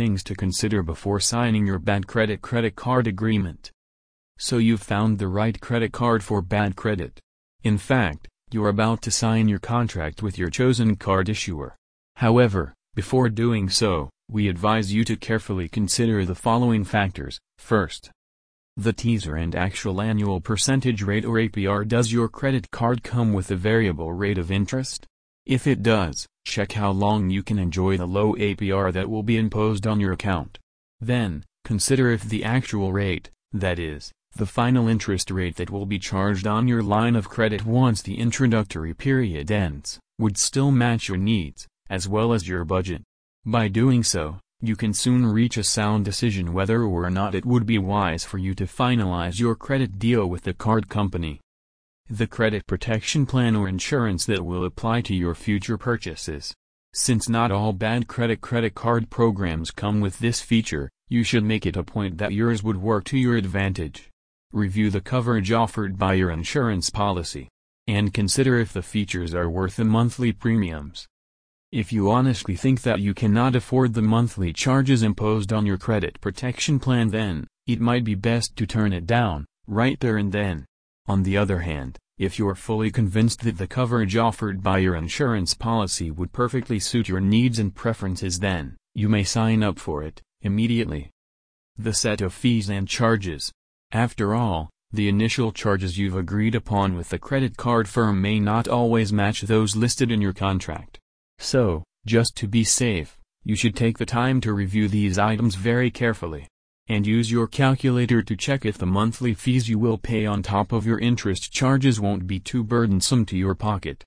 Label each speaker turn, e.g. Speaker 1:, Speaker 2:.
Speaker 1: things to consider before signing your bad credit credit card agreement. So you've found the right credit card for bad credit. In fact, you're about to sign your contract with your chosen card issuer. However, before doing so, we advise you to carefully consider the following factors. First, the teaser and actual annual percentage rate or APR Does your credit card come with a variable rate of interest? If it does, check how long you can enjoy the low APR that will be imposed on your account. Then, consider if the actual rate, that is, the final interest rate that will be charged on your line of credit once the introductory period ends, would still match your needs, as well as your budget. By doing so, you can soon reach a sound decision whether or not it would be wise for you to finalize your credit deal with the card company. The credit protection plan or insurance that will apply to your future purchases. Since not all bad credit credit card programs come with this feature, you should make it a point that yours would work to your advantage. Review the coverage offered by your insurance policy. And consider if the features are worth the monthly premiums. If you honestly think that you cannot afford the monthly charges imposed on your credit protection plan then, it might be best to turn it down, right there and then. On the other hand, if you're fully convinced that the coverage offered by your insurance policy would perfectly suit your needs and preferences then, you may sign up for it, immediately. The set of fees and charges. After all, the initial charges you've agreed upon with the credit card firm may not always match those listed in your contract. So, just to be safe, you should take the time to review these items very carefully. And use your calculator to check if the monthly fees you will pay on top of your interest charges won't be too burdensome to your pocket.